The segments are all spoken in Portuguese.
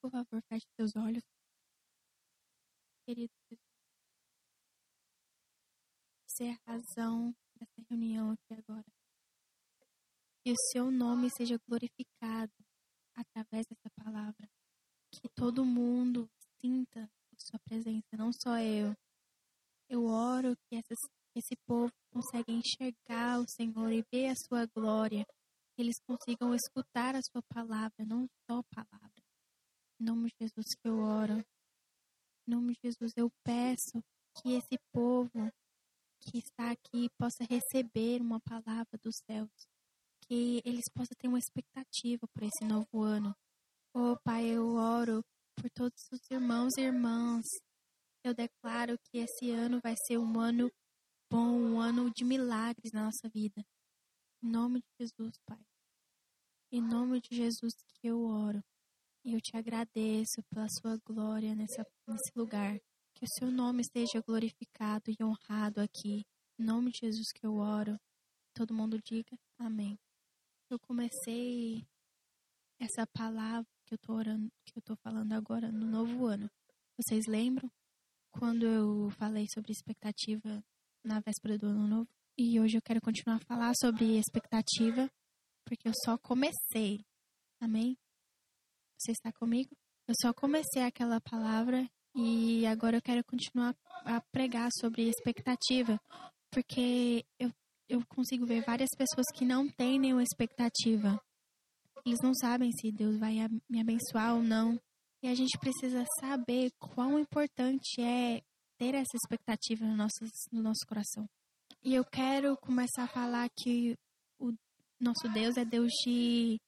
Por favor, feche seus olhos. Querido Jesus, você é a razão dessa reunião aqui agora. Que o seu nome seja glorificado através dessa palavra. Que todo mundo sinta a sua presença, não só eu. Eu oro que essas, esse povo consiga enxergar o Senhor e ver a sua glória. Que eles consigam escutar a sua palavra, não só palavra. Em nome de Jesus que eu oro. Em nome de Jesus eu peço que esse povo que está aqui possa receber uma palavra dos céus, que eles possam ter uma expectativa por esse novo ano. Oh, Pai, eu oro por todos os irmãos e irmãs. Eu declaro que esse ano vai ser um ano bom, um ano de milagres na nossa vida. Em nome de Jesus, Pai. Em nome de Jesus que eu oro. Eu te agradeço pela sua glória nessa, nesse lugar. Que o seu nome esteja glorificado e honrado aqui. Em nome de Jesus que eu oro. Todo mundo diga amém. Eu comecei essa palavra que eu tô orando, que eu tô falando agora no novo ano. Vocês lembram quando eu falei sobre expectativa na véspera do ano novo? E hoje eu quero continuar a falar sobre expectativa, porque eu só comecei. Amém? Você está comigo? Eu só comecei aquela palavra e agora eu quero continuar a pregar sobre expectativa, porque eu, eu consigo ver várias pessoas que não têm nenhuma expectativa. Eles não sabem se Deus vai me abençoar ou não. E a gente precisa saber quão importante é ter essa expectativa no nosso, no nosso coração. E eu quero começar a falar que o nosso Deus é Deus de.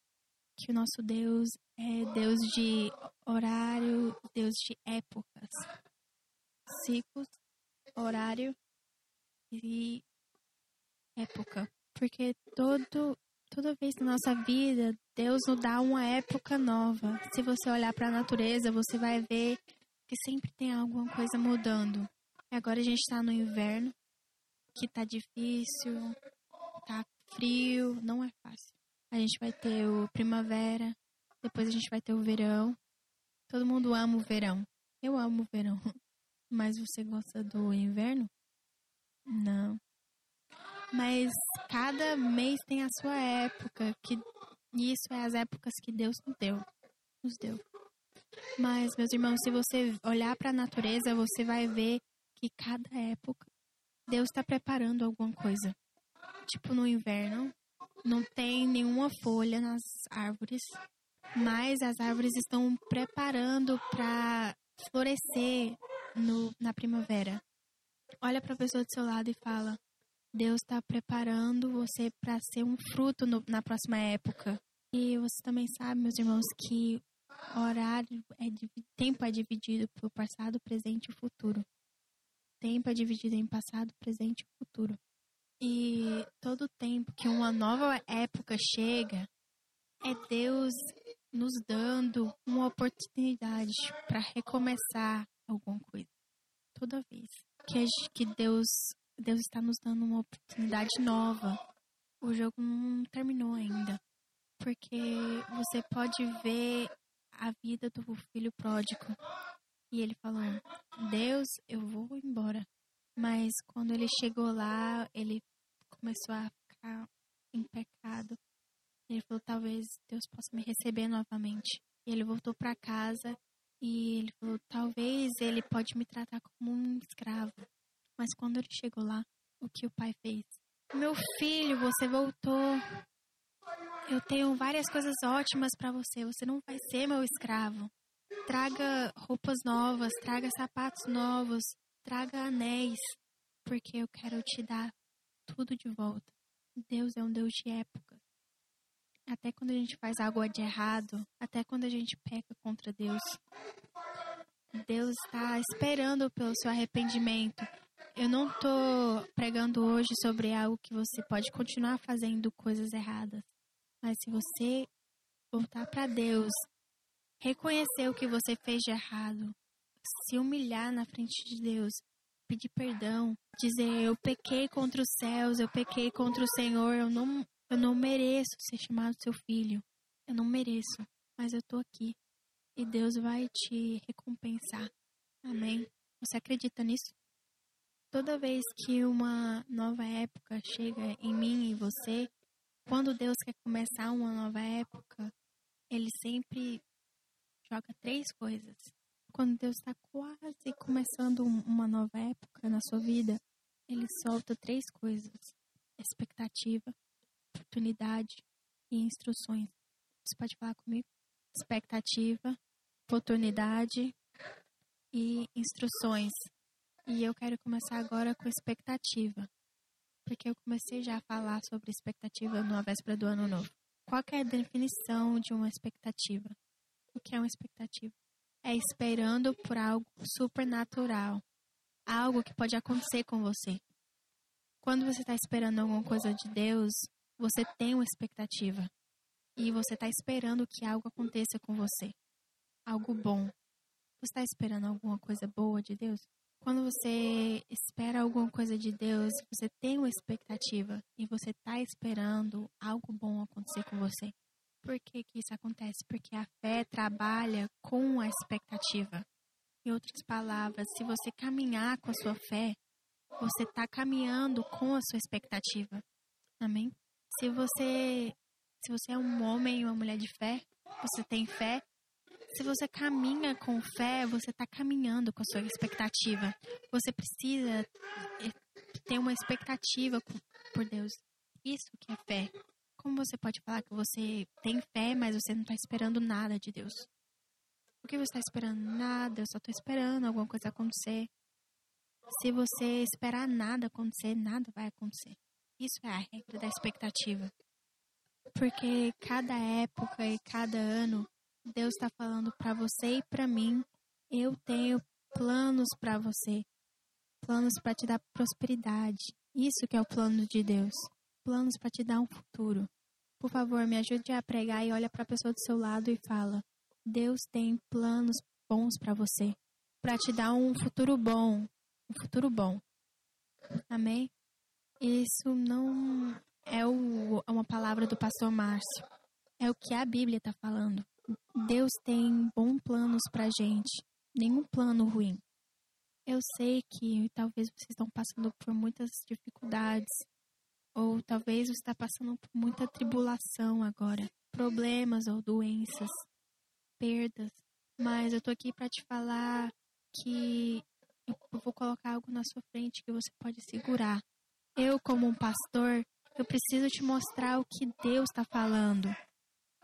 Que o nosso Deus é Deus de horário, Deus de épocas, ciclos, horário e época. Porque todo, toda vez na nossa vida, Deus nos dá uma época nova. Se você olhar para a natureza, você vai ver que sempre tem alguma coisa mudando. Agora a gente está no inverno, que tá difícil, tá frio, não é fácil. A gente vai ter o primavera, depois a gente vai ter o verão. Todo mundo ama o verão. Eu amo o verão. Mas você gosta do inverno? Não. Mas cada mês tem a sua época, que isso é as épocas que Deus nos deu. Nos deu. Mas, meus irmãos, se você olhar para a natureza, você vai ver que cada época Deus está preparando alguma coisa. Tipo no inverno, não tem nenhuma folha nas árvores, mas as árvores estão preparando para florescer no, na primavera. Olha para a pessoa do seu lado e fala: Deus está preparando você para ser um fruto no, na próxima época. E você também sabe, meus irmãos, que horário é tempo é dividido por passado, presente e futuro. Tempo é dividido em passado, presente e futuro. E todo tempo que uma nova época chega, é Deus nos dando uma oportunidade para recomeçar alguma coisa. Toda vez que, que Deus, Deus está nos dando uma oportunidade nova, o jogo não terminou ainda. Porque você pode ver a vida do filho pródigo. E ele falou: Deus, eu vou embora. Mas quando ele chegou lá, ele começou a ficar em pecado. Ele falou: talvez Deus possa me receber novamente. E ele voltou para casa e ele falou: talvez ele pode me tratar como um escravo. Mas quando ele chegou lá, o que o pai fez? Meu filho, você voltou. Eu tenho várias coisas ótimas para você. Você não vai ser meu escravo. Traga roupas novas, traga sapatos novos, traga anéis, porque eu quero te dar tudo de volta. Deus é um Deus de época. Até quando a gente faz algo de errado, até quando a gente peca contra Deus, Deus está esperando pelo seu arrependimento. Eu não estou pregando hoje sobre algo que você pode continuar fazendo coisas erradas. Mas se você voltar para Deus, reconhecer o que você fez de errado, se humilhar na frente de Deus, pedir perdão, dizer eu pequei contra os céus, eu pequei contra o Senhor, eu não, eu não mereço ser chamado seu filho. Eu não mereço, mas eu tô aqui. e Deus vai te recompensar. Amém? Você acredita nisso? Toda vez que uma nova época chega em mim e você, quando Deus quer começar uma nova época, ele sempre joga três coisas. Quando Deus está quase começando uma nova época na sua vida, ele solta três coisas: expectativa, oportunidade e instruções. Você pode falar comigo? Expectativa, oportunidade e instruções. E eu quero começar agora com expectativa. Porque eu comecei já a falar sobre expectativa na véspera do ano novo. Qual é a definição de uma expectativa? O que é uma expectativa? É esperando por algo supernatural. Algo que pode acontecer com você. Quando você está esperando alguma coisa de Deus, você tem uma expectativa. E você está esperando que algo aconteça com você. Algo bom. Você está esperando alguma coisa boa de Deus? Quando você espera alguma coisa de Deus, você tem uma expectativa e você está esperando algo bom acontecer com você. Por que, que isso acontece? Porque a fé trabalha com a expectativa. Em outras palavras, se você caminhar com a sua fé, você está caminhando com a sua expectativa. Amém? Se você, se você é um homem e uma mulher de fé, você tem fé, se você caminha com fé, você está caminhando com a sua expectativa. Você precisa eh, ter uma expectativa por Deus. Isso que é fé. Como você pode falar que você tem fé, mas você não está esperando nada de Deus? Por que você está esperando nada? Eu só estou esperando alguma coisa acontecer. Se você esperar nada acontecer, nada vai acontecer. Isso é a regra da expectativa. Porque cada época e cada ano Deus está falando para você e para mim. Eu tenho planos para você, planos para te dar prosperidade. Isso que é o plano de Deus. Planos para te dar um futuro. Por favor, me ajude a pregar e olha para a pessoa do seu lado e fala: Deus tem planos bons para você, para te dar um futuro bom, um futuro bom. Amém? Isso não é o, é uma palavra do pastor Márcio. É o que a Bíblia está falando. Deus tem bons planos pra gente, nenhum plano ruim. Eu sei que talvez vocês estão passando por muitas dificuldades, ou talvez você está passando por muita tribulação agora, problemas ou doenças, perdas. Mas eu tô aqui para te falar que eu vou colocar algo na sua frente que você pode segurar. Eu, como um pastor, eu preciso te mostrar o que Deus está falando,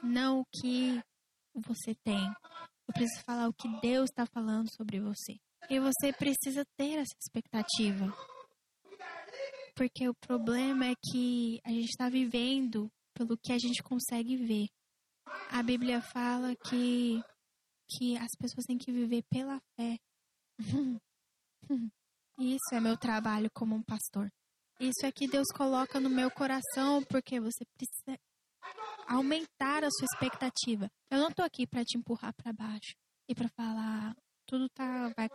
não o que você tem. Eu preciso falar o que Deus está falando sobre você. E você precisa ter essa expectativa. Porque o problema é que a gente está vivendo pelo que a gente consegue ver. A Bíblia fala que, que as pessoas têm que viver pela fé. Isso é meu trabalho como um pastor. Isso é que Deus coloca no meu coração porque você precisa aumentar a sua expectativa. Eu não tô aqui para te empurrar para baixo e para falar tudo tá vai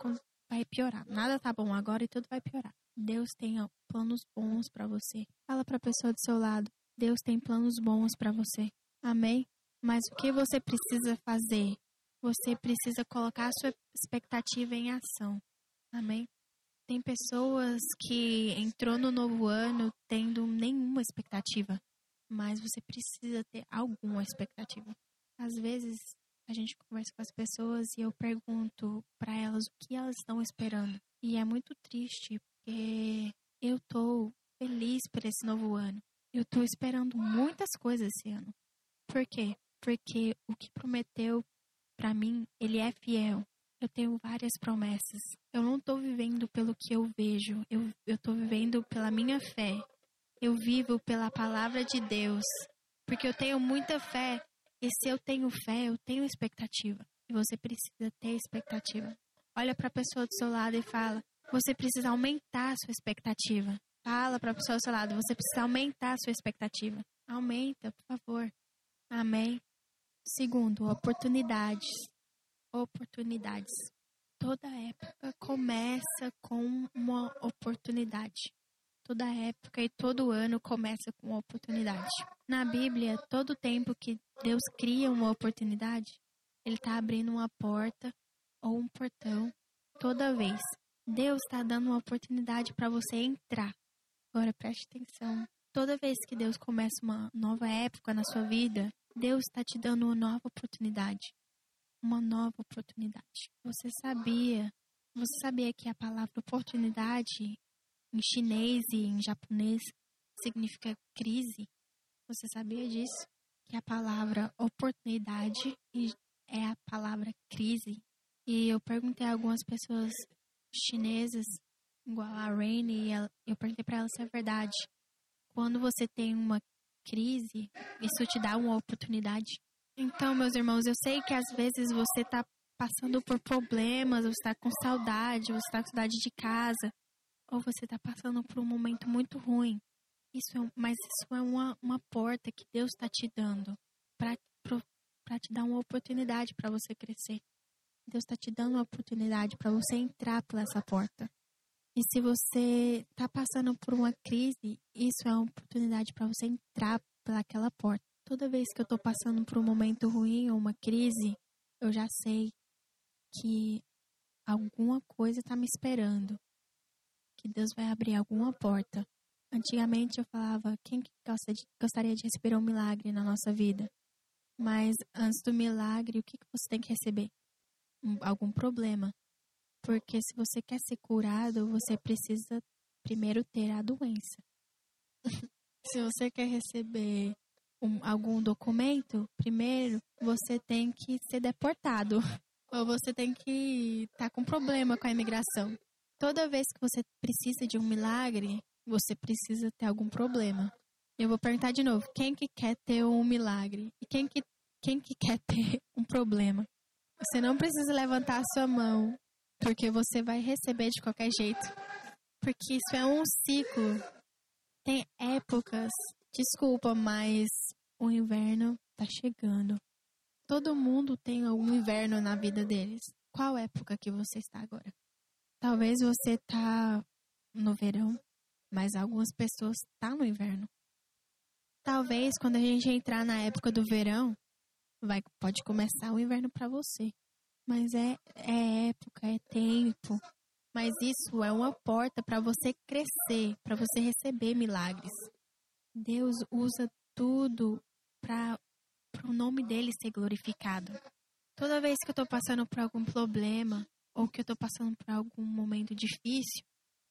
vai piorar. Nada tá bom agora e tudo vai piorar. Deus tem planos bons para você. Fala para a pessoa do seu lado. Deus tem planos bons para você. Amém? Mas o que você precisa fazer? Você precisa colocar a sua expectativa em ação. Amém? Tem pessoas que entrou no novo ano tendo nenhuma expectativa mas você precisa ter alguma expectativa. Às vezes a gente conversa com as pessoas e eu pergunto para elas o que elas estão esperando. E é muito triste porque eu tô feliz por esse novo ano. Eu tô esperando muitas coisas esse ano. Por quê? Porque o que prometeu para mim, ele é fiel. Eu tenho várias promessas. Eu não tô vivendo pelo que eu vejo. Eu, eu tô vivendo pela minha fé. Eu vivo pela palavra de Deus, porque eu tenho muita fé. E se eu tenho fé, eu tenho expectativa. E você precisa ter expectativa. Olha para a pessoa do seu lado e fala: você precisa aumentar a sua expectativa. Fala para a pessoa do seu lado: você precisa aumentar a sua expectativa. Aumenta, por favor. Amém. Segundo, oportunidades. Oportunidades. Toda época começa com uma oportunidade. Toda época e todo ano começa com uma oportunidade. Na Bíblia, todo tempo que Deus cria uma oportunidade, Ele está abrindo uma porta ou um portão toda vez. Deus está dando uma oportunidade para você entrar. Agora preste atenção. Toda vez que Deus começa uma nova época na sua vida, Deus está te dando uma nova oportunidade. Uma nova oportunidade. Você sabia? Você sabia que a palavra oportunidade em chinês e em japonês significa crise? Você sabia disso? Que a palavra oportunidade é a palavra crise. E eu perguntei a algumas pessoas chinesas, igual a Rainy, e eu perguntei para ela se é verdade. Quando você tem uma crise, isso te dá uma oportunidade. Então, meus irmãos, eu sei que às vezes você está passando por problemas, você está com saudade, você está com saudade de casa, ou você está passando por um momento muito ruim. Isso é, mas isso é uma, uma porta que Deus está te dando para te dar uma oportunidade para você crescer. Deus está te dando uma oportunidade para você entrar por essa porta. E se você está passando por uma crise, isso é uma oportunidade para você entrar pelaquela porta. Toda vez que eu estou passando por um momento ruim ou uma crise, eu já sei que alguma coisa está me esperando. Que Deus vai abrir alguma porta. Antigamente eu falava, quem gostaria de receber um milagre na nossa vida? Mas antes do milagre, o que você tem que receber? Algum problema. Porque se você quer ser curado, você precisa primeiro ter a doença. se você quer receber um, algum documento, primeiro você tem que ser deportado. Ou você tem que estar tá com problema com a imigração. Toda vez que você precisa de um milagre, você precisa ter algum problema. Eu vou perguntar de novo: quem que quer ter um milagre? E quem que, quem que quer ter um problema? Você não precisa levantar a sua mão, porque você vai receber de qualquer jeito. Porque isso é um ciclo. Tem épocas. Desculpa, mas o inverno tá chegando. Todo mundo tem algum inverno na vida deles. Qual época que você está agora? Talvez você tá no verão, mas algumas pessoas tá no inverno. Talvez quando a gente entrar na época do verão, vai pode começar o inverno para você. Mas é, é época, é tempo. Mas isso é uma porta para você crescer, para você receber milagres. Deus usa tudo para o nome dele ser glorificado. Toda vez que eu estou passando por algum problema ou que eu estou passando por algum momento difícil,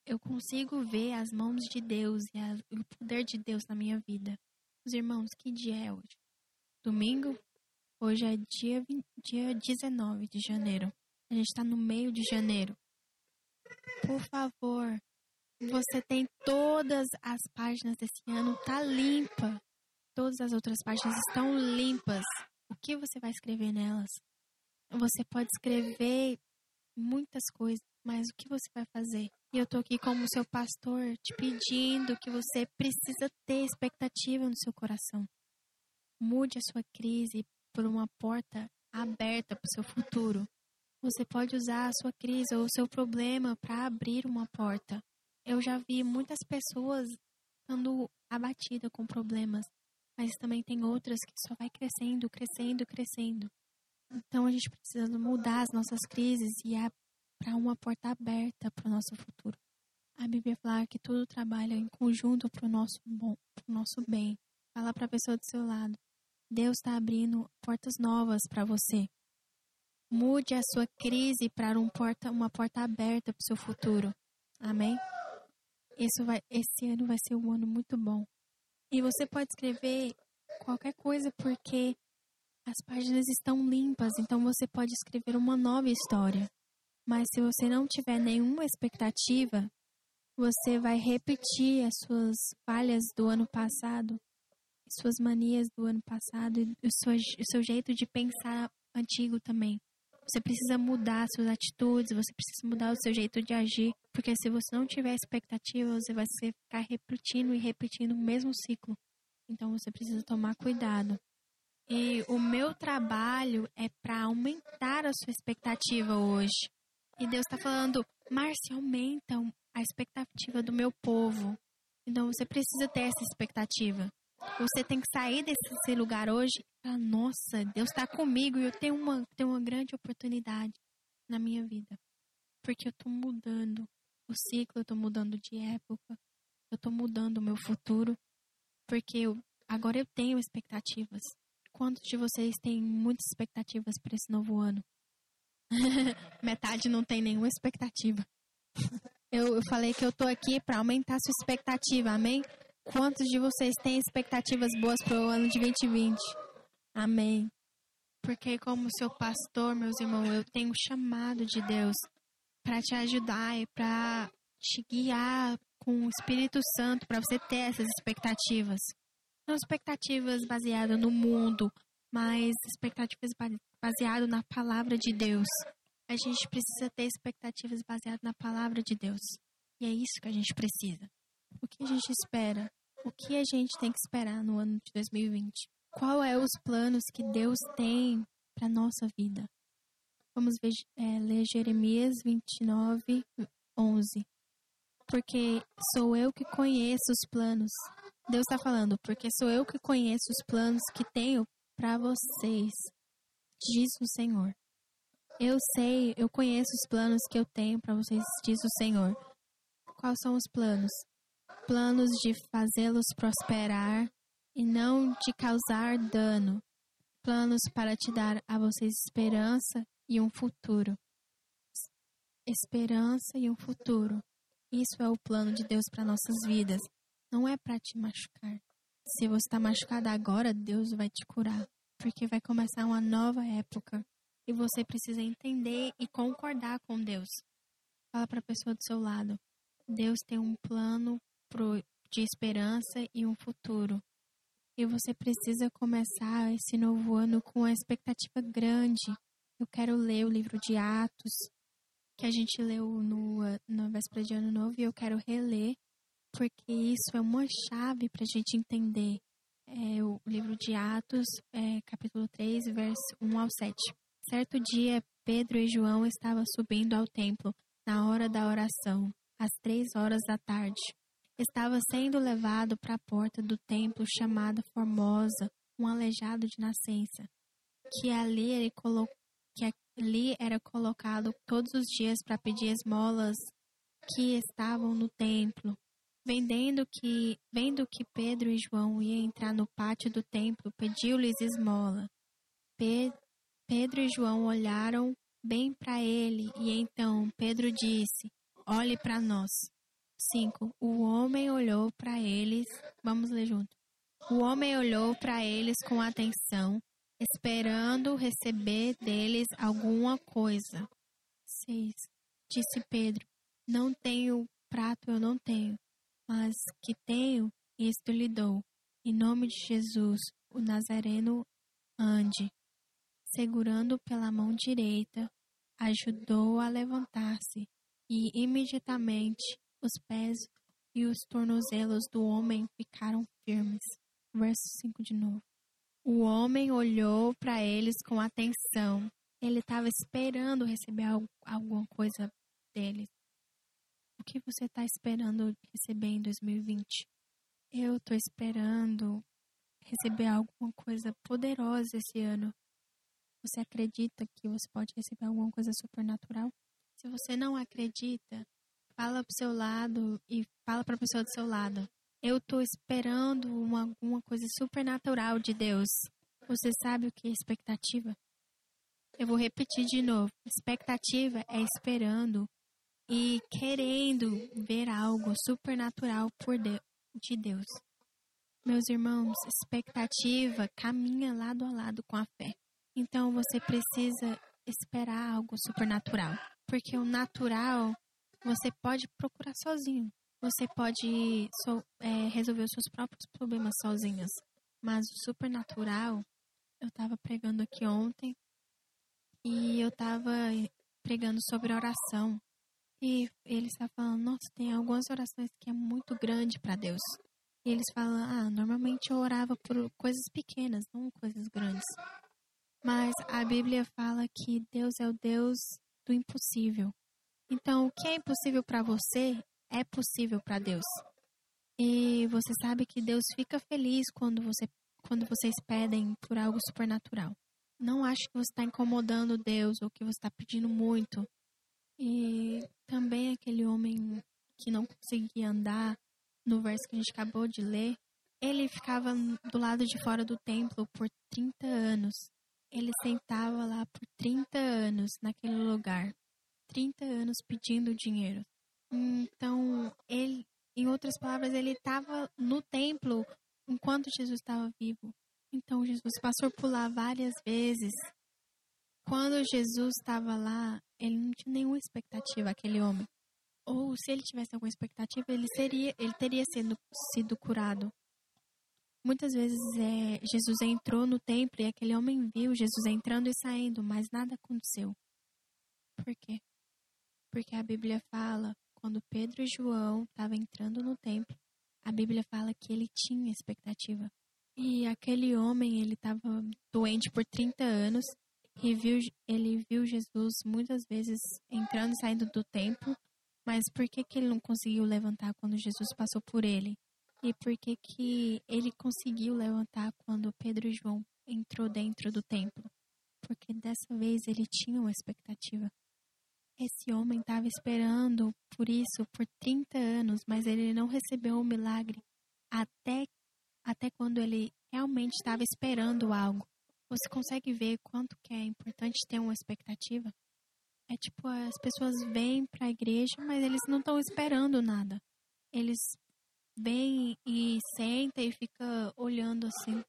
eu consigo ver as mãos de Deus e a, o poder de Deus na minha vida. Os irmãos, que dia é hoje? Domingo? Hoje é dia, dia 19 de janeiro. A gente está no meio de janeiro. Por favor, você tem todas as páginas desse ano, tá limpa. Todas as outras páginas estão limpas. O que você vai escrever nelas? Você pode escrever muitas coisas, mas o que você vai fazer? E eu tô aqui como seu pastor te pedindo que você precisa ter expectativa no seu coração. Mude a sua crise por uma porta aberta para o seu futuro. Você pode usar a sua crise ou o seu problema para abrir uma porta. Eu já vi muitas pessoas ficando abatidas com problemas, mas também tem outras que só vai crescendo, crescendo, crescendo. Então a gente precisa mudar as nossas crises e para uma porta aberta para o nosso futuro. A Bíblia fala que tudo trabalha em conjunto para o nosso bom, para o nosso bem. Fala para a pessoa do seu lado. Deus está abrindo portas novas para você. Mude a sua crise para um porta, uma porta aberta para o seu futuro. Amém? Isso vai, esse ano vai ser um ano muito bom. E você pode escrever qualquer coisa porque as páginas estão limpas, então você pode escrever uma nova história. Mas se você não tiver nenhuma expectativa, você vai repetir as suas falhas do ano passado suas manias do ano passado e o seu, o seu jeito de pensar antigo também. Você precisa mudar suas atitudes, você precisa mudar o seu jeito de agir, porque se você não tiver expectativa, você vai ficar repetindo e repetindo o mesmo ciclo. Então você precisa tomar cuidado. E o meu trabalho é para aumentar a sua expectativa hoje. E Deus está falando, Márcia, aumenta a expectativa do meu povo. Então você precisa ter essa expectativa. Você tem que sair desse lugar hoje falar, nossa, Deus está comigo e eu tenho uma, tenho uma grande oportunidade na minha vida. Porque eu estou mudando o ciclo, eu estou mudando de época, eu estou mudando o meu futuro. Porque eu, agora eu tenho expectativas. Quantos de vocês têm muitas expectativas para esse novo ano? Metade não tem nenhuma expectativa. Eu, eu falei que eu tô aqui para aumentar sua expectativa, amém? Quantos de vocês têm expectativas boas para o ano de 2020? Amém. Porque, como seu pastor, meus irmãos, eu tenho um chamado de Deus para te ajudar e para te guiar com o Espírito Santo para você ter essas expectativas. Não expectativas baseadas no mundo, mas expectativas baseadas na palavra de Deus. A gente precisa ter expectativas baseadas na palavra de Deus. E é isso que a gente precisa. O que a gente espera? O que a gente tem que esperar no ano de 2020? Qual é os planos que Deus tem para nossa vida? Vamos ver, é, ler Jeremias 29, 11. Porque sou eu que conheço os planos. Deus está falando, porque sou eu que conheço os planos que tenho para vocês, diz o Senhor. Eu sei, eu conheço os planos que eu tenho para vocês, diz o Senhor. Quais são os planos? Planos de fazê-los prosperar e não de causar dano, planos para te dar a vocês esperança e um futuro. Esperança e um futuro. Isso é o plano de Deus para nossas vidas. Não é para te machucar. Se você está machucado agora, Deus vai te curar, porque vai começar uma nova época e você precisa entender e concordar com Deus. Fala para a pessoa do seu lado. Deus tem um plano de esperança e um futuro. E você precisa começar esse novo ano com uma expectativa grande. Eu quero ler o livro de Atos, que a gente leu no, na véspera de Ano Novo, e eu quero reler, porque isso é uma chave para a gente entender. É, o livro de Atos, é, capítulo 3, verso 1 ao 7. Certo dia, Pedro e João estavam subindo ao templo, na hora da oração, às três horas da tarde estava sendo levado para a porta do templo chamada Formosa, um aleijado de nascença, que ali, ele colo... que ali era colocado todos os dias para pedir esmolas que estavam no templo. Vendendo que, vendo que Pedro e João iam entrar no pátio do templo, pediu-lhes esmola. Pe... Pedro e João olharam bem para ele e então Pedro disse: Olhe para nós. 5. O homem olhou para eles. Vamos ler junto. O homem olhou para eles com atenção, esperando receber deles alguma coisa. 6. Disse Pedro: Não tenho prato, eu não tenho, mas que tenho, isto lhe dou. Em nome de Jesus, o Nazareno ande. Segurando pela mão direita, ajudou a levantar-se e imediatamente os pés e os tornozelos do homem ficaram firmes. Verso 5 de novo. O homem olhou para eles com atenção. Ele estava esperando receber alguma coisa deles. O que você está esperando receber em 2020? Eu estou esperando receber alguma coisa poderosa esse ano. Você acredita que você pode receber alguma coisa supernatural? Se você não acredita, Fala pro seu lado e fala para a pessoa do seu lado. Eu tô esperando uma, alguma coisa supernatural de Deus. Você sabe o que é expectativa? Eu vou repetir de novo. Expectativa é esperando e querendo ver algo supernatural por de, de Deus. Meus irmãos, expectativa caminha lado a lado com a fé. Então você precisa esperar algo supernatural, porque o natural você pode procurar sozinho. Você pode so, é, resolver os seus próprios problemas sozinhas. Mas o supernatural, eu estava pregando aqui ontem e eu estava pregando sobre oração. E eles estavam falando, nossa, tem algumas orações que é muito grande para Deus. E eles falam, ah, normalmente eu orava por coisas pequenas, não coisas grandes. Mas a Bíblia fala que Deus é o Deus do impossível. Então, o que é impossível para você é possível para Deus. E você sabe que Deus fica feliz quando você quando vocês pedem por algo supernatural. Não acho que você está incomodando Deus ou que você está pedindo muito. E também aquele homem que não conseguia andar, no verso que a gente acabou de ler, ele ficava do lado de fora do templo por 30 anos. Ele sentava lá por 30 anos naquele lugar. 30 anos pedindo dinheiro. Então, ele, em outras palavras, ele estava no templo enquanto Jesus estava vivo. Então, Jesus passou por lá várias vezes. Quando Jesus estava lá, ele não tinha nenhuma expectativa, aquele homem. Ou se ele tivesse alguma expectativa, ele seria, ele teria sido, sido curado. Muitas vezes é, Jesus entrou no templo e aquele homem viu Jesus entrando e saindo, mas nada aconteceu. Por quê? Porque a Bíblia fala, quando Pedro e João estavam entrando no templo, a Bíblia fala que ele tinha expectativa. E aquele homem, ele estava doente por 30 anos e viu, ele viu Jesus muitas vezes entrando e saindo do templo, mas por que, que ele não conseguiu levantar quando Jesus passou por ele? E por que, que ele conseguiu levantar quando Pedro e João entrou dentro do templo? Porque dessa vez ele tinha uma expectativa. Esse homem estava esperando por isso por 30 anos, mas ele não recebeu o milagre até, até quando ele realmente estava esperando algo. Você consegue ver quanto que é importante ter uma expectativa? É tipo, as pessoas vêm para a igreja, mas eles não estão esperando nada. Eles vêm e sentam e ficam olhando assim,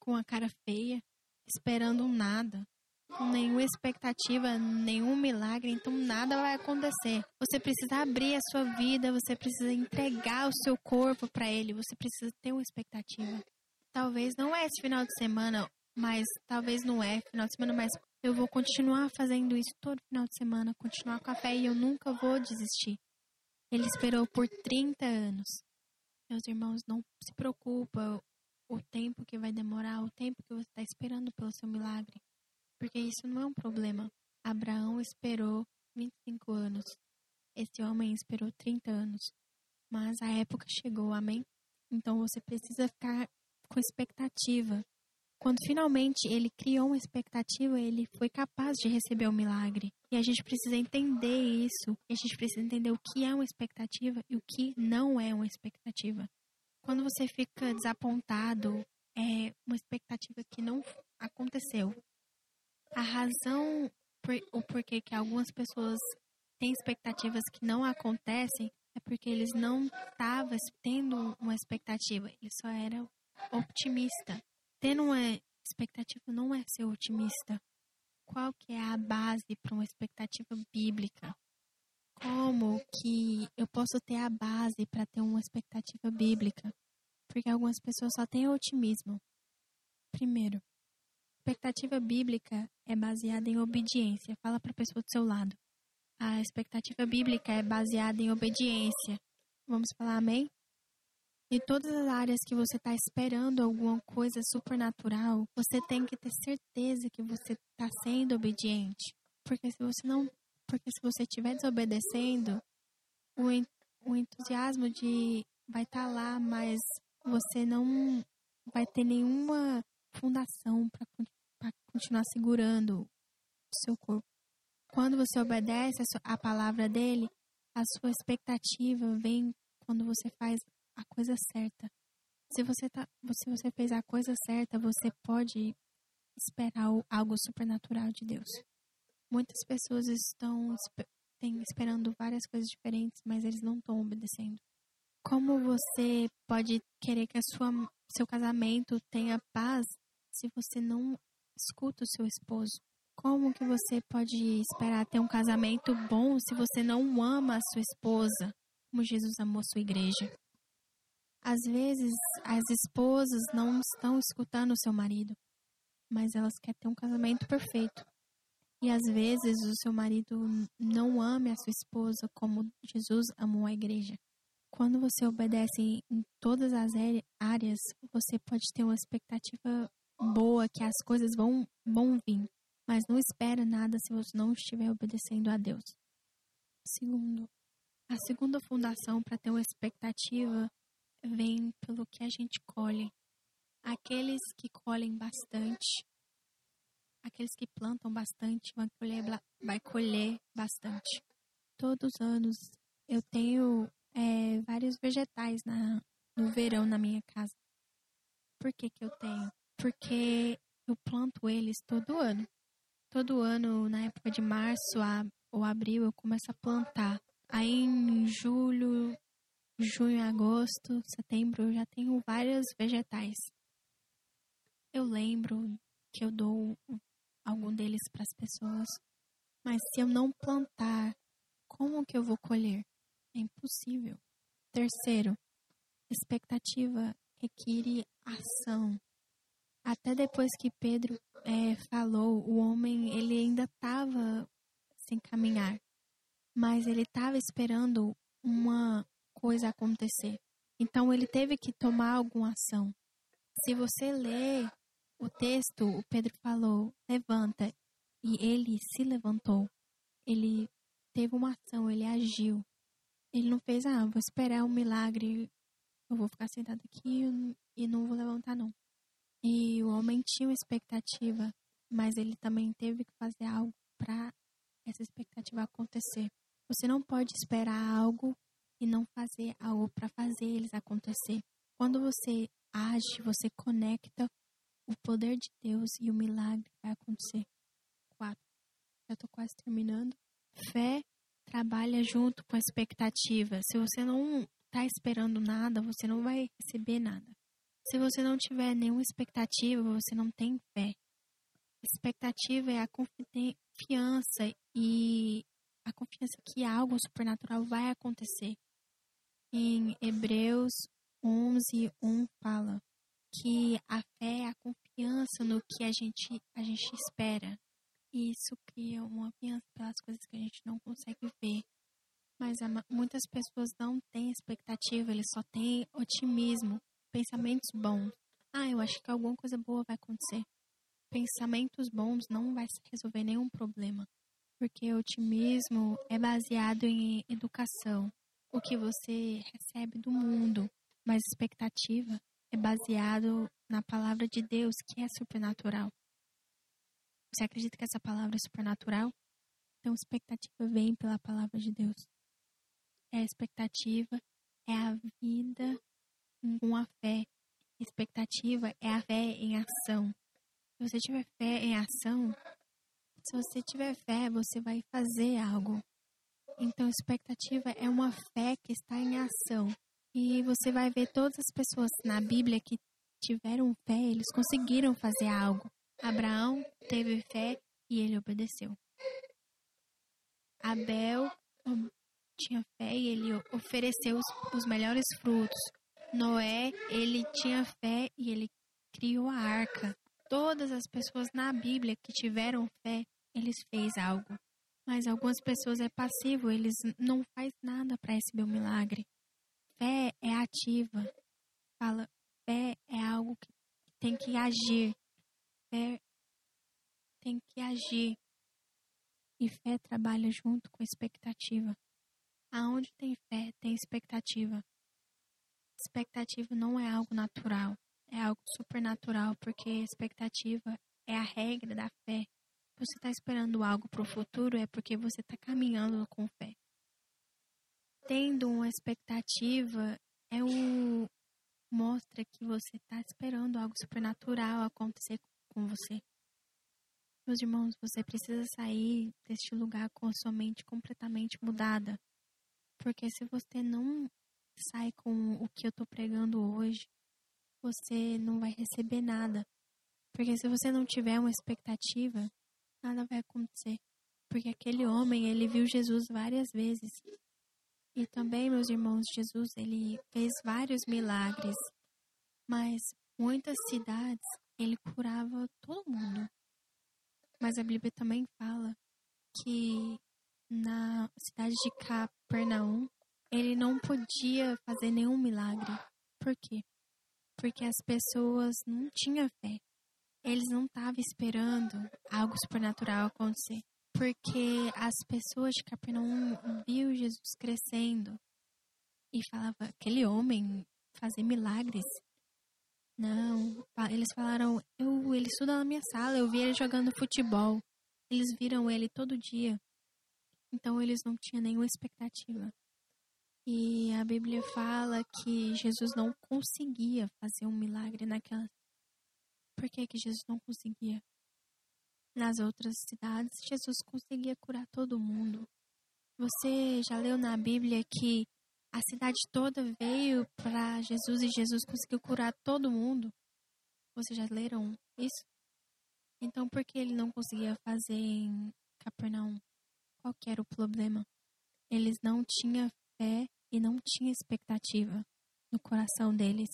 com a cara feia, esperando nada com nenhuma expectativa, nenhum milagre, então nada vai acontecer. Você precisa abrir a sua vida, você precisa entregar o seu corpo para ele, você precisa ter uma expectativa. Talvez não é esse final de semana, mas talvez não é final de semana, mas eu vou continuar fazendo isso todo final de semana, continuar com a fé e eu nunca vou desistir. Ele esperou por 30 anos. Meus irmãos, não se preocupa o tempo que vai demorar, o tempo que você está esperando pelo seu milagre porque isso não é um problema. Abraão esperou 25 anos. Esse homem esperou 30 anos. Mas a época chegou, amém? Então você precisa ficar com expectativa. Quando finalmente ele criou uma expectativa, ele foi capaz de receber o milagre. E a gente precisa entender isso. E a gente precisa entender o que é uma expectativa e o que não é uma expectativa. Quando você fica desapontado, é uma expectativa que não aconteceu. A razão por, o porquê que algumas pessoas têm expectativas que não acontecem é porque eles não estavam tendo uma expectativa, eles só eram optimista. Tendo uma expectativa não é ser otimista. Qual que é a base para uma expectativa bíblica? Como que eu posso ter a base para ter uma expectativa bíblica? Porque algumas pessoas só têm otimismo. Primeiro, expectativa bíblica é baseada em obediência. Fala para a pessoa do seu lado. A expectativa bíblica é baseada em obediência. Vamos falar amém? Em todas as áreas que você está esperando alguma coisa supernatural, você tem que ter certeza que você está sendo obediente. Porque se você não, porque se você estiver desobedecendo, o, o entusiasmo de vai estar tá lá, mas você não vai ter nenhuma fundação para continuar segurando o seu corpo. Quando você obedece a palavra dele, a sua expectativa vem quando você faz a coisa certa. Se você, tá, se você fez a coisa certa, você pode esperar algo supernatural de Deus. Muitas pessoas estão esperando várias coisas diferentes, mas eles não estão obedecendo. Como você pode querer que sua, seu casamento tenha paz se você não escuta o seu esposo. Como que você pode esperar ter um casamento bom se você não ama a sua esposa, como Jesus amou sua igreja? Às vezes, as esposas não estão escutando o seu marido, mas elas querem ter um casamento perfeito. E às vezes o seu marido não ama a sua esposa como Jesus amou a igreja. Quando você obedece em todas as áreas, você pode ter uma expectativa boa que as coisas vão, vão vir, mas não espere nada se você não estiver obedecendo a Deus. Segundo, a segunda fundação para ter uma expectativa vem pelo que a gente colhe. Aqueles que colhem bastante, aqueles que plantam bastante, vão colher, vai colher bastante. Todos os anos eu tenho é, vários vegetais na, no verão na minha casa. Por que, que eu tenho? Porque eu planto eles todo ano. Todo ano, na época de março a, ou abril, eu começo a plantar. Aí em julho, junho, agosto, setembro, eu já tenho vários vegetais. Eu lembro que eu dou algum deles para as pessoas, mas se eu não plantar, como que eu vou colher? É impossível. Terceiro, expectativa require ação. Até depois que Pedro é, falou, o homem ele ainda estava sem caminhar, mas ele estava esperando uma coisa acontecer. Então ele teve que tomar alguma ação. Se você ler o texto, o Pedro falou: levanta, e ele se levantou. Ele teve uma ação, ele agiu. Ele não fez, ah, vou esperar um milagre, eu vou ficar sentado aqui e não vou levantar, não. E o homem tinha expectativa, mas ele também teve que fazer algo para essa expectativa acontecer. Você não pode esperar algo e não fazer algo para fazer eles acontecer. Quando você age, você conecta o poder de Deus e o milagre vai acontecer. Quatro. Já estou quase terminando. Fé trabalha junto com a expectativa. Se você não está esperando nada, você não vai receber nada. Se você não tiver nenhuma expectativa, você não tem fé. Expectativa é a confiança e a confiança que algo supernatural vai acontecer. Em Hebreus 11, 1 fala que a fé é a confiança no que a gente, a gente espera. E isso cria uma confiança pelas coisas que a gente não consegue ver. Mas muitas pessoas não têm expectativa, eles só têm otimismo, pensamentos bons. Ah, eu acho que alguma coisa boa vai acontecer. Pensamentos bons não vai resolver nenhum problema, porque otimismo é baseado em educação, o que você recebe do mundo, mas expectativa é baseado na palavra de Deus, que é supernatural. Você acredita que essa palavra é supernatural? Então, expectativa vem pela palavra de Deus é a expectativa, é a vida com a fé. Expectativa é a fé em ação. Se você tiver fé em ação, se você tiver fé, você vai fazer algo. Então, expectativa é uma fé que está em ação. E você vai ver todas as pessoas na Bíblia que tiveram fé, eles conseguiram fazer algo. Abraão teve fé e ele obedeceu. Abel tinha fé e ele ofereceu os, os melhores frutos. Noé, ele tinha fé e ele criou a arca. Todas as pessoas na Bíblia que tiveram fé, eles fez algo. Mas algumas pessoas é passivo, eles não faz nada para receber o milagre. Fé é ativa. Fala, fé é algo que tem que agir. Fé tem que agir. E fé trabalha junto com expectativa. Aonde tem fé, tem expectativa. Expectativa não é algo natural, é algo supernatural, porque expectativa é a regra da fé. Você está esperando algo para o futuro é porque você está caminhando com fé. Tendo uma expectativa é o mostra que você está esperando algo supernatural acontecer com você. Meus irmãos, você precisa sair deste lugar com a sua mente completamente mudada. Porque se você não sai com o que eu tô pregando hoje, você não vai receber nada. Porque se você não tiver uma expectativa, nada vai acontecer. Porque aquele homem, ele viu Jesus várias vezes. E também, meus irmãos, Jesus, ele fez vários milagres. Mas muitas cidades, ele curava todo mundo. Mas a Bíblia também fala que na cidade de Capernaum, ele não podia fazer nenhum milagre. Por quê? Porque as pessoas não tinham fé. Eles não estavam esperando algo supernatural acontecer. Porque as pessoas de Capernaum viu Jesus crescendo e falava, aquele homem fazer milagres. Não, eles falaram, eu, ele estuda na minha sala, eu vi ele jogando futebol. Eles viram ele todo dia. Então eles não tinham nenhuma expectativa. E a Bíblia fala que Jesus não conseguia fazer um milagre naquela. Por que, que Jesus não conseguia? Nas outras cidades, Jesus conseguia curar todo mundo. Você já leu na Bíblia que a cidade toda veio para Jesus e Jesus conseguiu curar todo mundo? Vocês já leram isso? Então, por que ele não conseguia fazer em Capernaum? Qual era o problema? Eles não tinham fé e não tinham expectativa no coração deles.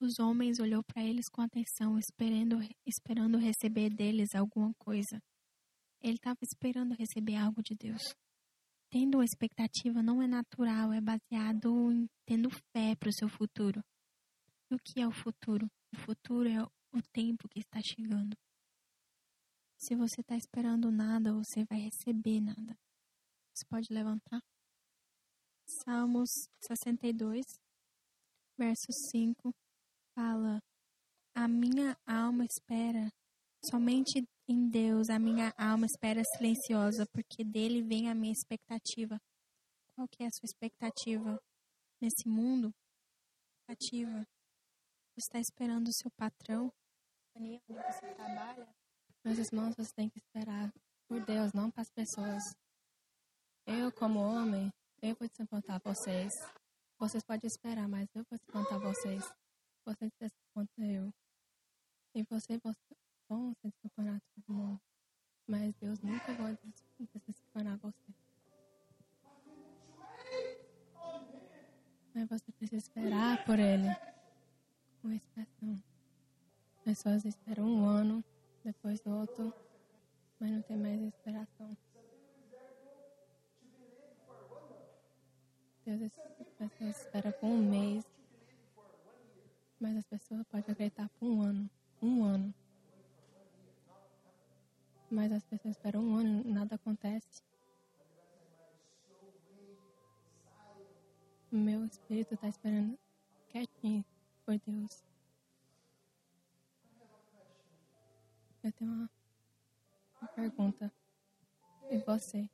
Os homens olhou para eles com atenção, esperando, esperando receber deles alguma coisa. Ele estava esperando receber algo de Deus. Tendo uma expectativa não é natural, é baseado em tendo fé para o seu futuro. E o que é o futuro? O futuro é o tempo que está chegando. Se você está esperando nada, você vai receber nada. Você pode levantar? Salmos 62, verso 5 fala: A minha alma espera, somente em Deus a minha alma espera silenciosa, porque dele vem a minha expectativa. Qual que é a sua expectativa nesse mundo? Expectativa. Você está esperando o seu patrão, onde você trabalha? Meus irmãos, você tem que esperar por Deus, não para as pessoas. Eu, como homem, eu vou descontar vocês. Vocês podem esperar, mas eu vou descontar vocês. Vocês descontam eu. E você, você vão se descontar todo mundo. Mas Deus nunca vai descontar você. Mas você precisa esperar por Ele. Com expressão. Pessoas esperam um ano, depois outro, mas não tem mais inspiração. Deus espera por um mês, mas as pessoas podem acreditar por um ano. Um ano. Mas as pessoas esperam um ano nada acontece. Meu espírito está esperando quietinho por Deus. Eu tenho uma, uma pergunta. E você?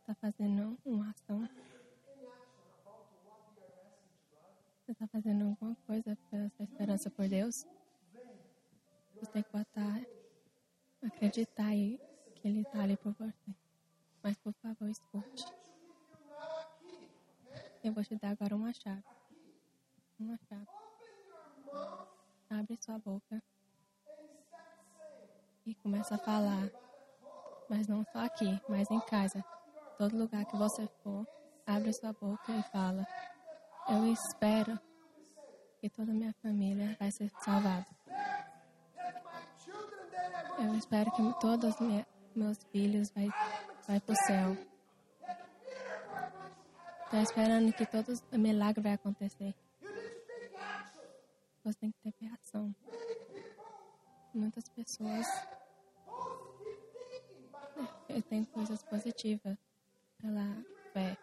Está fazendo uma ação Você está fazendo alguma coisa pela sua esperança por Deus? Você tem que botar, acreditar que Ele está ali por você. Mas, por favor, escute. Eu vou te dar agora uma chave. Uma chave. Abre sua boca e começa a falar. Mas não só aqui, mas em casa. Todo lugar que você for, abre sua boca e fala. Eu espero que toda minha família vai ser salvada. Eu espero que todos meus filhos vai, vai para o céu. Estou esperando que todos o milagre vai acontecer. Você tem que ter ação. Muitas pessoas têm coisas positivas pela fé.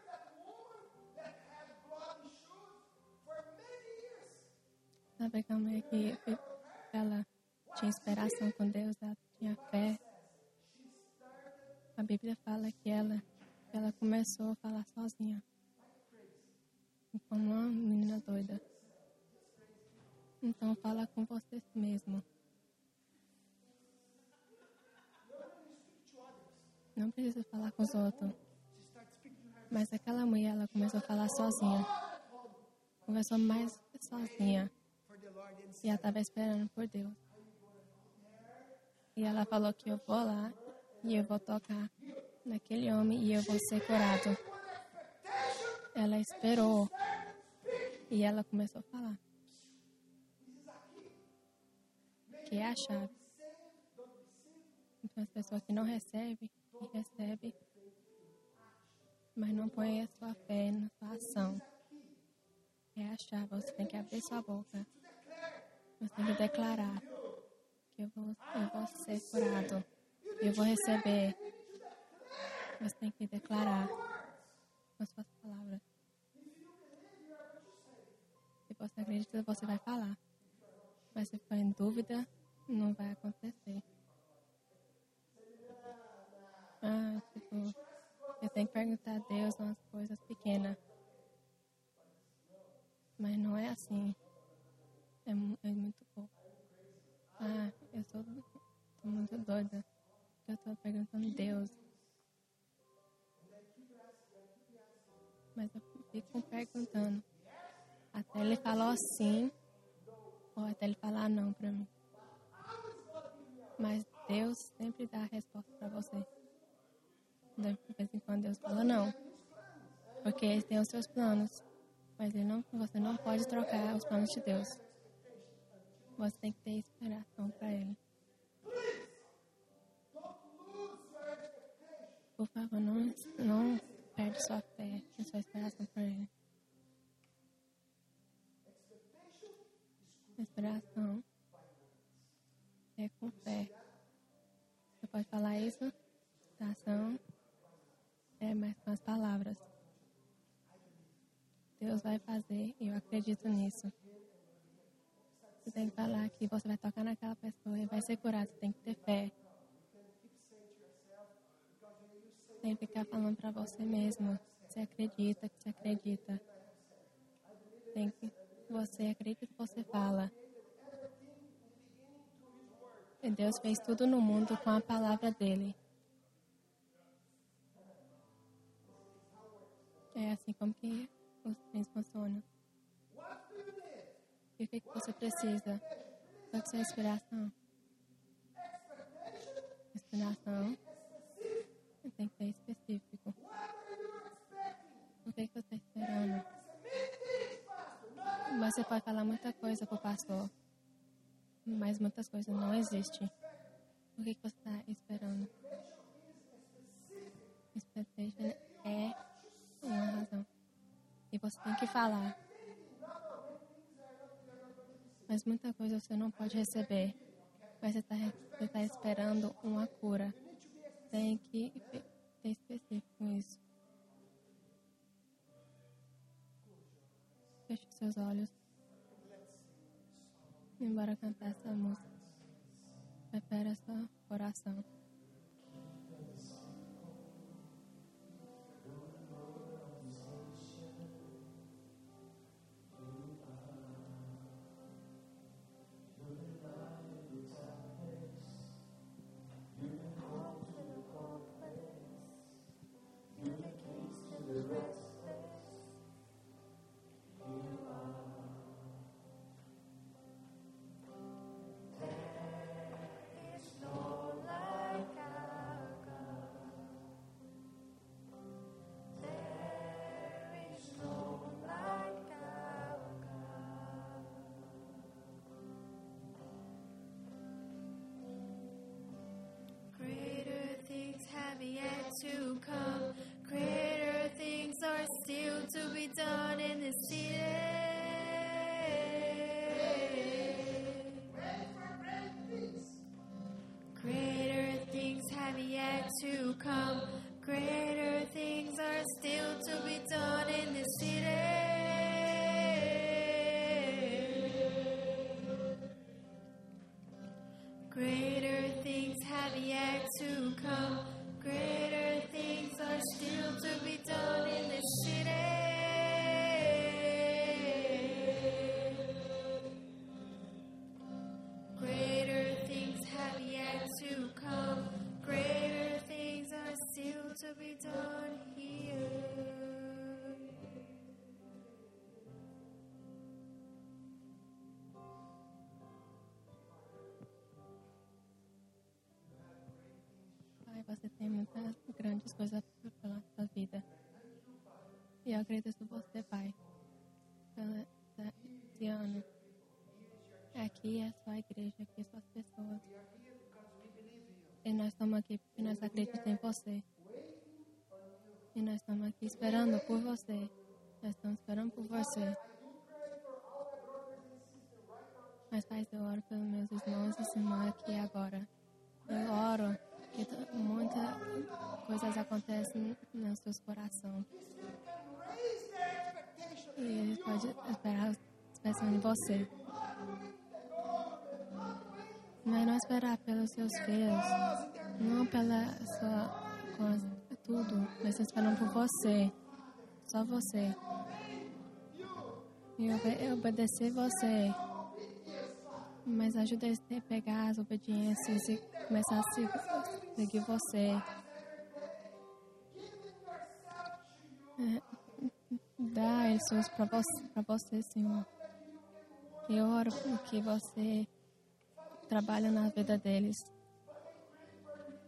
Sabe como é que ela tinha inspiração com Deus, ela tinha fé. A Bíblia fala que ela, ela começou a falar sozinha, como uma menina doida. Então fala com você mesmo. Não precisa falar com os outros. Mas aquela mulher, ela começou a falar sozinha. Começou mais sozinha. E ela estava esperando por Deus. E ela falou que eu vou lá e eu vou tocar naquele homem e eu vou ser curado. Ela esperou e ela começou a falar. Que é a chave. Então as pessoas que não recebem e recebem, mas não põem a sua fé na sua ação. É a chave, você tem que abrir sua boca. Você tem que declarar que eu vou, eu vou ser curado. Eu vou receber. Você tem que declarar com as suas palavras. você acredita, você vai falar. Mas se for em dúvida, não vai acontecer. Ah, tipo, eu tenho que perguntar a Deus umas coisas pequenas. Mas não é assim. É, é muito pouco. Ah, eu sou, sou muito doida. Eu estou perguntando a Deus. Mas eu fico perguntando. Até ele falar sim, ou até ele falar não para mim. Mas Deus sempre dá a resposta para você. De vez em quando Deus fala não. Porque ele tem os seus planos. Mas não, você não pode trocar os planos de Deus. Você tem que ter inspiração para ele. Por favor, não, não perde sua fé e sua inspiração para ele. Inspiração é com fé. Você pode falar isso? Ação é mais com as palavras. Deus vai fazer e eu acredito nisso. Você tem que falar que você vai tocar naquela pessoa e vai ser curado. Você tem que ter fé. Tem que ficar falando para você mesmo. Você acredita que você acredita. Tem que você acredita que você fala. E Deus fez tudo no mundo com a palavra dele. É assim como que os trens funcionam. O que, que você precisa? É a sua inspiração? Inspiração tem que ser específico. O que, que você está esperando? Você pode falar muita coisa para o pastor, mas muitas coisas não existem. O que, que você está esperando? Expectation é uma razão. E você tem que falar. Mas muita coisa você não pode receber. Mas você está tá esperando uma cura. Tem que to grandes coisas pela sua vida. E eu agradeço você. Mas não esperar pelos seus filhos, não pela sua tudo, mas esperando por você, só você. E obede obedecer você, mas ajuda a pegar as obediências e começar a seguir você. É, dá isso para você, você, Senhor. Eu oro que você trabalha na vida deles.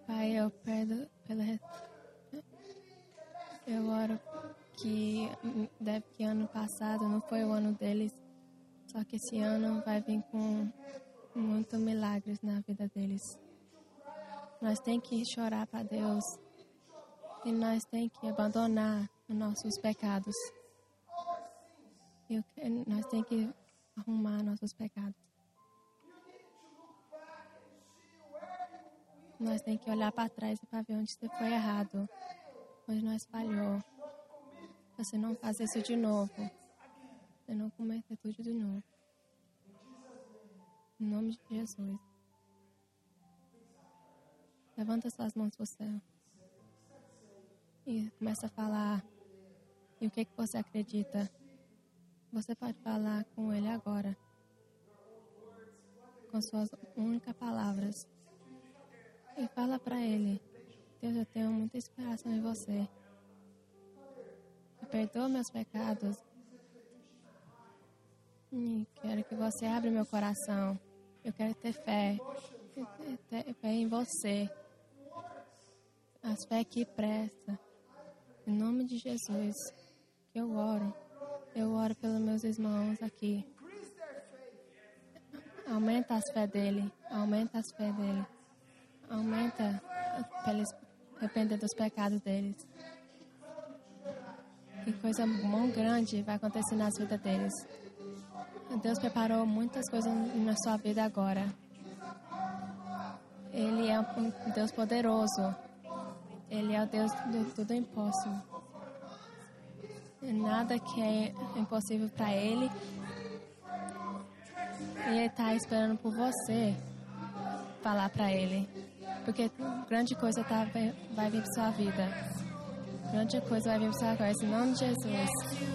Pai, eu peço pela. Eu oro que deve que ano passado não foi o ano deles, só que esse ano vai vir com muitos milagres na vida deles. Nós tem que chorar para Deus e nós tem que abandonar os nossos pecados. Nós tem que arrumar nossos pecados. Nós tem que olhar para trás e para ver onde você foi errado, onde nós falhou. Você não faz isso de novo. Você não cometa tudo de novo. Em nome de Jesus. Levanta suas mãos para o céu. E começa a falar. E o que, que você acredita? Você pode falar com ele agora. Com suas únicas palavras. E fala para ele: Deus, eu tenho muita inspiração em você. Perdoa meus pecados. E quero que você abra meu coração. Eu quero ter fé. Ter fé em você. As fé que presta. Em nome de Jesus. Que eu oro. Eu oro pelos meus irmãos aqui. Aumenta as fé dele. Aumenta as fé dele aumenta para eles arrepender dos pecados deles. Que coisa muito grande vai acontecer na vida deles. Deus preparou muitas coisas na sua vida agora. Ele é um Deus poderoso. Ele é o Deus do tudo impossível. Nada que é impossível para Ele. E Ele está esperando por você falar para Ele porque grande coisa tá, vai vir para sua vida. Grande coisa vai vir para sua casa, em nome de Jesus.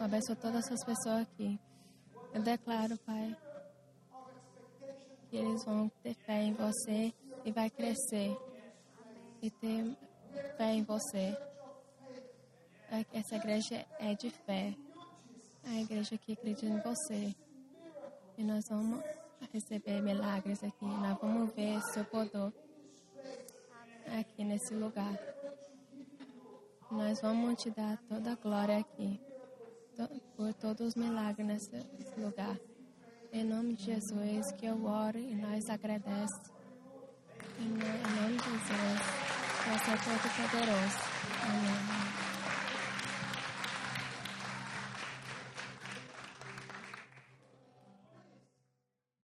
Eu abençoo todas essas pessoas aqui. Eu declaro, Pai, que eles vão ter fé em você e vai crescer e ter fé em você. Essa igreja é de fé. A igreja que acredita em você. E nós vamos receber milagres aqui. Nós vamos ver seu poder aqui nesse lugar. Nós vamos te dar toda a glória aqui, por todos os milagres nesse lugar. Em nome de Jesus, que eu oro e nós agradecemos. Em nome de Jesus, você é todo poderoso. Amém.